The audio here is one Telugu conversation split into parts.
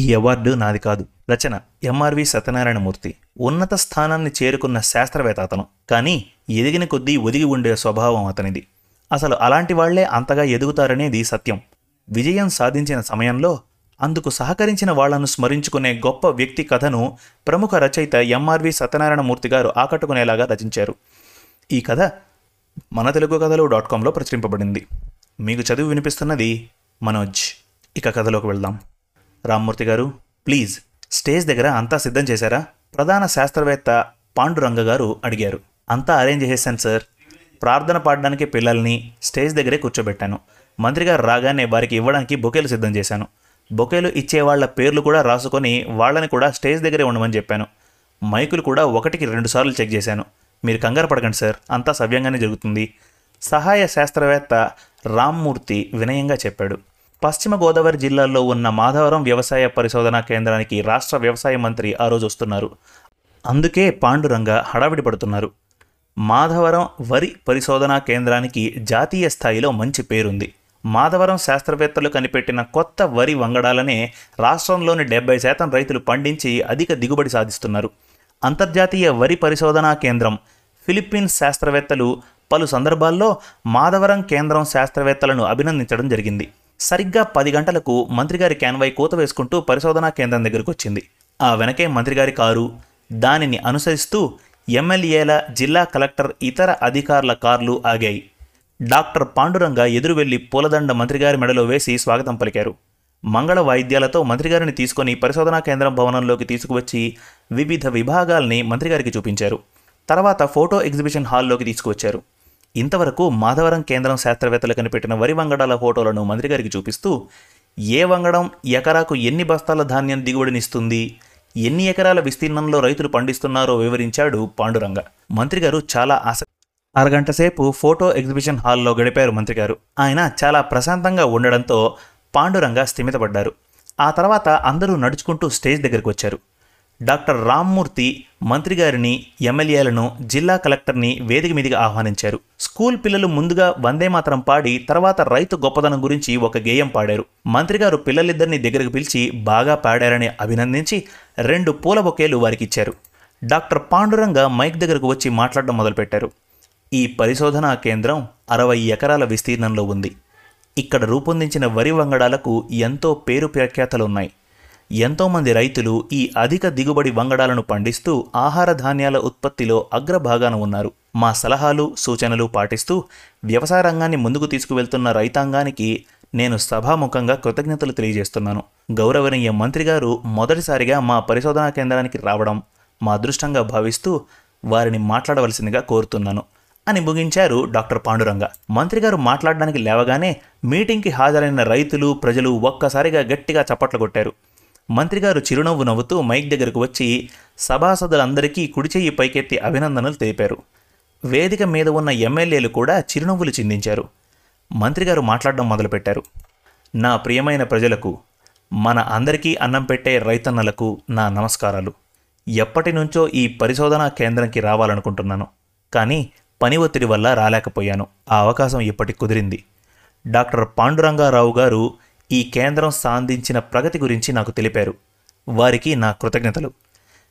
ఈ అవార్డు నాది కాదు. రచన ఎంఆర్వి సత్యనారాయణమూర్తి. ఉన్నత స్థానాన్ని చేరుకున్న శాస్త్రవేత్త అతను. కానీ ఎదిగిన కొద్దీ ఒదిగి ఉండే స్వభావం అతనిది. అసలు అలాంటి వాళ్ళే అంతగా ఎదుగుతారనేది సత్యం. విజయం సాధించిన సమయంలో అందుకు సహకరించిన వాళ్ళను స్మరించుకునే గొప్ప వ్యక్తి కథను ప్రముఖ రచయిత ఎంఆర్వి సత్యనారాయణమూర్తి గారు ఆకట్టుకునేలాగా రచించారు. ఈ కథ మన తెలుగు కథలు డాట్ కాంలో ప్రచురింపబడింది. మీకు చదువు వినిపిస్తున్నది మనోజ్. ఇక కథలోకి వెళ్దాం. రామ్మూర్తి గారు ప్లీజ్ స్టేజ్ దగ్గర అంతా సిద్ధం చేశారా? ప్రధాన శాస్త్రవేత్త పాండురంగ గారు అడిగారు. అంతా అరేంజ్ చేసేసాను సార్ ప్రార్థన పాడడానికి పిల్లల్ని స్టేజ్ దగ్గరే కూర్చోబెట్టాను. మంత్రి గారు రాగానే వారికి ఇవ్వడానికి బొకేలు సిద్ధం చేశాను. బొకేలు ఇచ్చే వాళ్ళ పేర్లు కూడా రాసుకొని వాళ్ళని కూడా స్టేజ్ దగ్గరే ఉండమని చెప్పాను. మైకులు కూడా ఒకటికి రెండుసార్లు చెక్ చేశాను. మీరు కంగారు పడకండి సార్ అంతా సవ్యంగానే జరుగుతుంది. సహాయ శాస్త్రవేత్త రామ్మూర్తి వినయంగా చెప్పాడు. పశ్చిమ గోదావరి జిల్లాలో ఉన్న మాధవరం వ్యవసాయ పరిశోధనా కేంద్రానికి రాష్ట్ర వ్యవసాయ మంత్రి ఆ రోజు వస్తున్నారు. అందుకే పాండురంగ హడావిడి పడుతున్నారు. మాధవరం వరి పరిశోధనా కేంద్రానికి జాతీయ స్థాయిలో మంచి పేరుంది. మాధవరం శాస్త్రవేత్తలు కనిపెట్టిన కొత్త వరి వంగడాలనే రాష్ట్రంలోని డెబ్బై శాతం రైతులు పండించి అధిక దిగుబడి సాధిస్తున్నారు. అంతర్జాతీయ వరి పరిశోధనా కేంద్రం ఫిలిప్పీన్స్ శాస్త్రవేత్తలు పలు సందర్భాల్లో మాధవరం కేంద్రం శాస్త్రవేత్తలను అభినందించడం జరిగింది. సరిగ్గా పది గంటలకు మంత్రిగారి క్యాన్వై కూత వేసుకుంటూ పరిశోధనా కేంద్రం దగ్గరకు వచ్చింది. ఆ వెనకే మంత్రిగారి కారు. దానిని అనుసరిస్తూ ఎమ్మెల్యేల జిల్లా కలెక్టర్ ఇతర అధికారుల కార్లు ఆగాయి. డాక్టర్ పాండురంగ ఎదురు వెళ్ళి పూలదండ మంత్రిగారి మెడలో వేసి స్వాగతం పలికారు. మంగళ వాయిద్యాలతో మంత్రిగారిని తీసుకొని పరిశోధనా కేంద్రం భవనంలోకి తీసుకువచ్చి వివిధ విభాగాల్ని మంత్రిగారికి చూపించారు. తర్వాత ఫోటో ఎగ్జిబిషన్ హాల్లోకి తీసుకువచ్చారు. ఇంతవరకు మాధవరం కేంద్రం శాస్త్రవేత్తలు కనిపెట్టిన వరి వంగడాల ఫోటోలను మంత్రిగారికి చూపిస్తూ ఏ వంగడం ఎకరాకు ఎన్ని బస్తాల ధాన్యం దిగుబడినిస్తుంది ఎన్ని ఎకరాల విస్తీర్ణంలో రైతులు పండిస్తున్నారో వివరించాడు పాండురంగ. మంత్రిగారు చాలా ఆసక్తి అరగంట సేపు ఫోటో ఎగ్జిబిషన్ హాల్లో గడిపారు మంత్రి గారు. ఆయన చాలా ప్రశాంతంగా ఉండడంతో పాండురంగ స్థిమితపడ్డారు. ఆ తర్వాత అందరూ నడుచుకుంటూ స్టేజ్ దగ్గరికి వచ్చారు డాక్టర్ రామ్మూర్తి మంత్రి గారిని ఎమ్మెల్యేలను జిల్లా కలెక్టర్ని వేదిక మీదిగా ఆహ్వానించారు. స్కూల్ పిల్లలు ముందుగా వందే మాత్రం పాడి తర్వాత రైతు గొప్పదనం గురించి ఒక గేయం పాడారు. మంత్రి గారు పిల్లలిద్దరిని దగ్గరకు పిలిచి బాగా పాడారని అభినందించి రెండు పూల బొకేలు వారికి ఇచ్చారు. డాక్టర్ పాండురంగ మైక్ దగ్గరకు వచ్చి మాట్లాడడం మొదలుపెట్టారు. ఈ పరిశోధనా కేంద్రం అరవై ఎకరాల విస్తీర్ణంలో ఉంది. ఇక్కడ రూపొందించిన వరి వంగడాలకు ఎంతో పేరు ప్రఖ్యాతలున్నాయి ఎంతోమంది రైతులు ఈ అధిక దిగుబడి వంగడాలను పండిస్తూ ఆహార ధాన్యాల ఉత్పత్తిలో అగ్రభాగాన ఉన్నారు. మా సలహాలు సూచనలు పాటిస్తూ వ్యవసాయ రంగాన్ని ముందుకు తీసుకువెళ్తున్న రైతాంగానికి నేను సభాముఖంగా కృతజ్ఞతలు తెలియజేస్తున్నాను. గౌరవనీయ మంత్రి గారు మొదటిసారిగా మా పరిశోధనా కేంద్రానికి రావడం మా అదృష్టంగా భావిస్తూ వారిని మాట్లాడవలసిందిగా కోరుతున్నాను అని ముగించారు డాక్టర్ పాండురంగ. మంత్రి గారు మాట్లాడడానికి లేవగానే మీటింగ్కి హాజరైన రైతులు ప్రజలు ఒక్కసారిగా గట్టిగా చప్పట్లు కొట్టారు. మంత్రిగారు చిరునవ్వు నవ్వుతూ మైక్ దగ్గరకు వచ్చి సభాసదులందరికీ కుడిచెయ్యి పైకెత్తి అభినందనలు తెలిపారు. వేదిక మీద ఉన్న ఎమ్మెల్యేలు కూడా చిరునవ్వులు చిందించారు. మంత్రిగారు మాట్లాడడం మొదలుపెట్టారు. నా ప్రియమైన ప్రజలకు మన అందరికీ అన్నం పెట్టే రైతన్నలకు నా నమస్కారాలు. ఎప్పటి నుంచో ఈ పరిశోధనా కేంద్రంకి రావాలనుకుంటున్నాను. కానీ పని ఒత్తిడి వల్ల రాలేకపోయాను. ఆ అవకాశం ఇప్పటికి కుదిరింది. డాక్టర్ పాండురంగారావు గారు ఈ కేంద్రం సాధించిన ప్రగతి గురించి నాకు తెలిపారు. వారికి నా కృతజ్ఞతలు.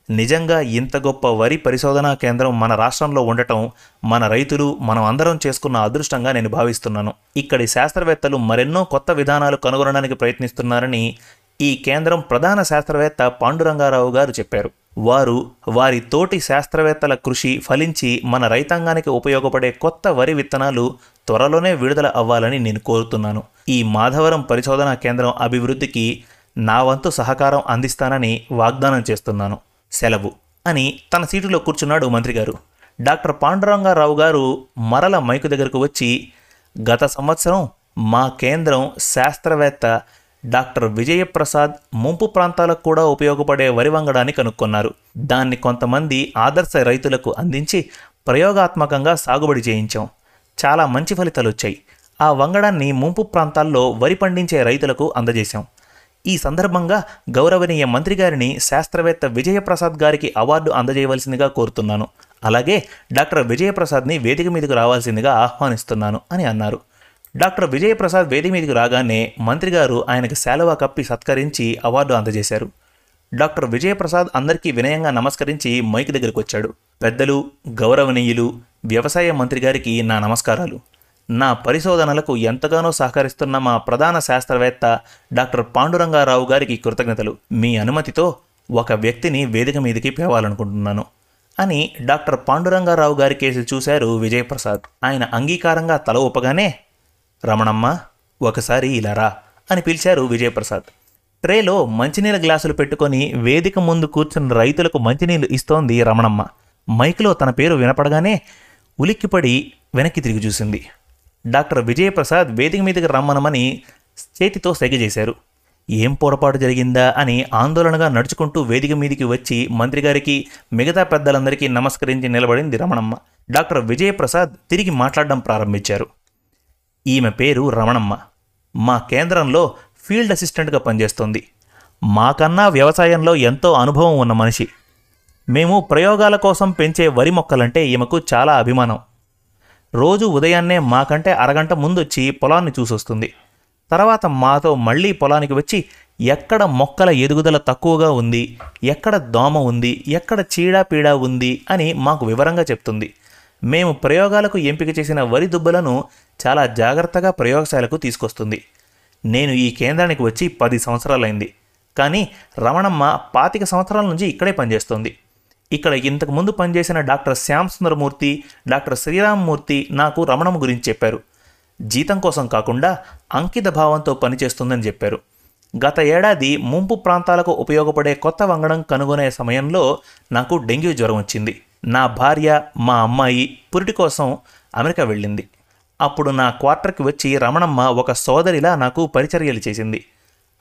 నిజంగా ఇంత గొప్ప వరి పరిశోధనా కేంద్రం మన రాష్ట్రంలో ఉండటం మన రైతులు మనం అందరం చేసుకున్న అదృష్టంగా నేను భావిస్తున్నాను. ఇక్కడి శాస్త్రవేత్తలు మరెన్నో కొత్త విధానాలు కనుగొనడానికి ప్రయత్నిస్తున్నారని ఈ కేంద్రం ప్రధాన శాస్త్రవేత్త పాండురంగారావు గారు చెప్పారు. వారు వారి తోటి శాస్త్రవేత్తల కృషి ఫలించి మన రైతాంగానికి ఉపయోగపడే కొత్త వరి విత్తనాలు త్వరలోనే విడుదల అవ్వాలని నేను కోరుతున్నాను. ఈ మాధవరం పరిశోధనా కేంద్రం అభివృద్ధికి నా వంతు సహకారం అందిస్తానని వాగ్దానం చేస్తున్నాను. సెలవు. అని తన సీటులో కూర్చున్నాడు మంత్రిగారు. డాక్టర్ పాండురంగారావు గారు మరల మైకు దగ్గరకు వచ్చి గత సంవత్సరం మా కేంద్రం శాస్త్రవేత్త డాక్టర్ విజయప్రసాద్ ముంపు ప్రాంతాలకు కూడా ఉపయోగపడే వరి వంగడాన్ని కనుక్కున్నారు. దాన్ని కొంతమంది ఆదర్శ రైతులకు అందించి ప్రయోగాత్మకంగా సాగుబడి చేయించాం. చాలా మంచి ఫలితాలు వచ్చాయి ఆ వంగడాన్ని ముంపు ప్రాంతాల్లో వరి పండించే రైతులకు అందజేశాం. ఈ సందర్భంగా గౌరవనీయ మంత్రి గారిని శాస్త్రవేత్త విజయప్రసాద్ గారికి అవార్డు అందజేయవలసిందిగా కోరుతున్నాను. అలాగే డాక్టర్ విజయప్రసాద్ని వేదిక మీదకు రావాల్సిందిగా ఆహ్వానిస్తున్నాను అని అన్నారు. డాక్టర్ విజయప్రసాద్ వేదిక మీదకి రాగానే మంత్రి గారు ఆయనకు శాలువా కప్పి సత్కరించి అవార్డు అందజేశారు. డాక్టర్ విజయప్రసాద్ అందరికీ వినయంగా నమస్కరించి మైక్ దగ్గరికి వచ్చాడు పెద్దలు గౌరవనీయులు వ్యవసాయ మంత్రి గారికి నా నమస్కారాలు. నా పరిశోధనలకు ఎంతగానో సహకరిస్తున్న మా ప్రధాన శాస్త్రవేత్త డాక్టర్ పాండురంగారావు గారికి కృతజ్ఞతలు. మీ అనుమతితో ఒక వ్యక్తిని వేదిక మీదకి పేవాలనుకుంటున్నాను అని డాక్టర్ పాండురంగారావు గారి కేసు చూశారు విజయప్రసాద్. ఆయన అంగీకారంగా తల ఊపగానే రమణమ్మ ఒకసారి ఇలా రా అని పిలిచారు విజయప్రసాద్. ట్రేలో మంచినీళ్ళ గ్లాసులు పెట్టుకొని వేదిక ముందు కూర్చున్న రైతులకు మంచినీళ్ళు ఇస్తోంది రమణమ్మ. మైక్లో తన పేరు వినపడగానే ఉలిక్కిపడి వెనక్కి తిరిగి చూసింది. డాక్టర్ విజయప్రసాద్ వేదిక మీదకి రమ్మనమని చేతితో సెగ చేశారు. ఏం పొరపాటు జరిగిందా అని ఆందోళనగా నడుచుకుంటూ వేదిక మీదికి వచ్చి మంత్రి గారికి మిగతా పెద్దలందరికీ నమస్కరించి నిలబడింది రమణమ్మ. డాక్టర్ విజయప్రసాద్ తిరిగి మాట్లాడడం ప్రారంభించారు. ఈమె పేరు రమణమ్మ. మా కేంద్రంలో ఫీల్డ్ అసిస్టెంట్గా పనిచేస్తోంది. మాకన్నా వ్యవసాయంలో ఎంతో అనుభవం ఉన్న మనిషి. మేము ప్రయోగాల కోసం పెంచే వరి మొక్కలంటే ఈమెకు చాలా అభిమానం. రోజు ఉదయాన్నే మాకంటే అరగంట ముందొచ్చి పొలాన్ని చూసొస్తుంది. తర్వాత మాతో మళ్ళీ పొలానికి వచ్చి ఎక్కడ మొక్కల ఎదుగుదల తక్కువగా ఉంది ఎక్కడ దోమ ఉంది ఎక్కడ చీడ ఉంది అని మాకు వివరంగా చెప్తుంది. మేము ప్రయోగాలకు ఎంపిక చేసిన వరి దుబ్బలను చాలా జాగ్రత్తగా ప్రయోగశాలకు తీసుకొస్తుంది. నేను ఈ కేంద్రానికి వచ్చి పది సంవత్సరాలైంది. కానీ రమణమ్మ పాతిక సంవత్సరాల నుంచి ఇక్కడే పనిచేస్తుంది. ఇక్కడ ఇంతకు ముందు పనిచేసిన డాక్టర్ శ్యామ్ సుందరమూర్తి డాక్టర్ శ్రీరామ్మూర్తి నాకు రమణమ్మ గురించి చెప్పారు. జీతం కోసం కాకుండా అంకిత భావంతో పనిచేస్తుందని చెప్పారు. గత ఏడాది ముంపు ప్రాంతాలకు ఉపయోగపడే కొత్త వంగడం కనుగొనే సమయంలో నాకు డెంగ్యూ జ్వరం వచ్చింది. నా భార్య మా అమ్మాయి పురిటి కోసం అమెరికా వెళ్ళింది. అప్పుడు నా క్వార్టర్కి వచ్చి రమణమ్మ ఒక సోదరిలా నాకు పరిచర్యలు చేసింది.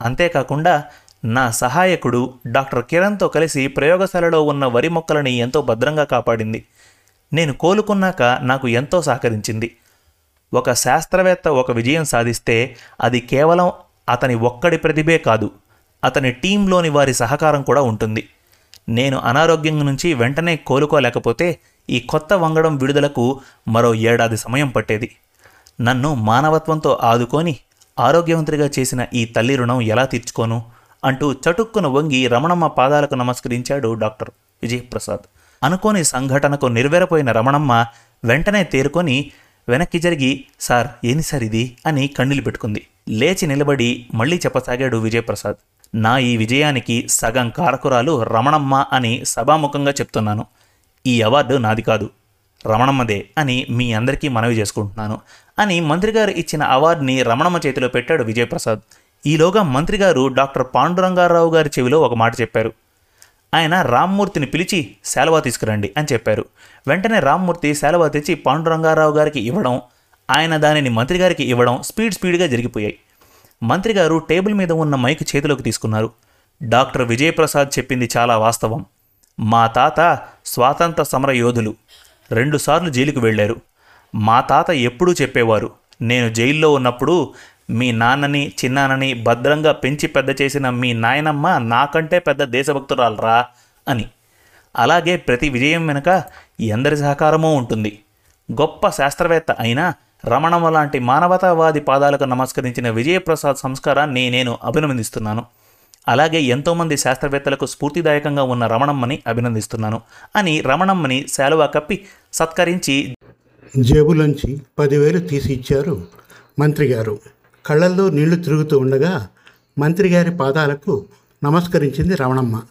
అంతేకాకుండా నా సహాయకుడు డాక్టర్ కిరణ్తో కలిసి ప్రయోగశాలలో ఉన్న వరి మొక్కలని ఎంతో భద్రంగా కాపాడింది. నేను కోలుకున్నాక నాకు ఎంతో సహకరించింది. ఒక శాస్త్రవేత్త ఒక విజయం సాధిస్తే అది కేవలం అతని ఒక్కడి ప్రతిభే కాదు అతని టీంలోని వారి సహకారం కూడా ఉంటుంది. నేను అనారోగ్యం నుంచి వెంటనే కోలుకోలేకపోతే ఈ కొత్త వంగడం విడుదలకు మరో ఏడాది సమయం పట్టేది. నన్ను మానవత్వంతో ఆదుకొని ఆరోగ్యవంతుడిగా చేసిన ఈ తల్లి రుణం ఎలా తీర్చుకోను? అంటూ చటుక్కున వంగి రమణమ్మ పాదాలకు నమస్కరించాడు డాక్టర్ విజయప్రసాద్. అనుకోని సంఘటనకు నిర్వెరపోయిన రమణమ్మ వెంటనే తేరుకొని వెనక్కి జరిగి సార్ ఏంది సార్ ఇది? అని కన్నీళ్ళు పెట్టుకుంది. లేచి నిలబడి మళ్ళీ చెప్పసాగాడు విజయప్రసాద్. నా ఈ విజయానికి సగం కారకురాలు రమణమ్మ అని సభాముఖంగా చెప్తున్నాను. ఈ అవార్డు నాది కాదు. రమణమ్మదే అని మీ అందరికీ మనవి చేసుకుంటున్నాను అని మంత్రిగారు ఇచ్చిన అవార్డుని రమణమ్మ చేతిలో పెట్టాడు విజయప్రసాద్. ఈలోగా మంత్రిగారు డాక్టర్ పాండురంగారావు గారి చెవిలో ఒక మాట చెప్పారు. ఆయన రామ్మూర్తిని పిలిచి శాలువా తీసుకురండి అని చెప్పారు. వెంటనే రామ్మూర్తి శాలువా తెచ్చి పాండురంగారావు గారికి ఇవ్వడం ఆయన దానిని మంత్రి గారికి ఇవ్వడం స్పీడ్ స్పీడ్గా జరిగిపోయాయి. మంత్రి గారు టేబుల్ మీద ఉన్న మైక్ చేతిలోకి తీసుకున్నారు. డాక్టర్ విజయప్రసాద్ చెప్పింది చాలా వాస్తవం. మా తాత స్వాతంత్ర సమర యోధులు. రెండుసార్లు జైలుకు వెళ్ళారు. మా తాత ఎప్పుడూ చెప్పేవారు నేను జైల్లో ఉన్నప్పుడు మీ నాన్నని చిన్నాన్నని భద్రంగా పెంచి పెద్ద చేసిన మీ నాయనమ్మ నాకంటే పెద్ద దేశభక్తురాలరా అని. అలాగే ప్రతి విజయం వెనుక ఎందరి సహకారమూ ఉంటుంది. గొప్ప శాస్త్రవేత్త అయినా రమణమ్మ లాంటి మానవతావాది పాదాలకు నమస్కరించిన విజయప్రసాద్ సంస్కారాన్ని నేను అభినందిస్తున్నాను. అలాగే ఎంతోమంది శాస్త్రవేత్తలకు స్ఫూర్తిదాయకంగా ఉన్న రమణమ్మని అభినందిస్తున్నాను అని రమణమ్మని శాలువా కప్పి సత్కరించి జేబులోంచి పదివేలు తీసి ఇచ్చారు మంత్రి గారు కళ్ళల్లో నీళ్ళు తిరుగుతూ ఉండగా మంత్రిగారి పాదాలకు నమస్కరించింది రమణమ్మ.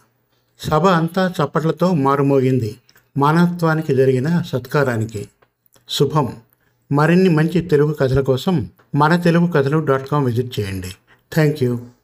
సభ అంతా చప్పట్లతో మారుమోగింది. మానవత్వానికి జరిగిన సత్కారానికి. శుభం. మరిన్ని మంచి తెలుగు కథల కోసం మన Telugu Kathalu dot com visit చేయండి. Thank you.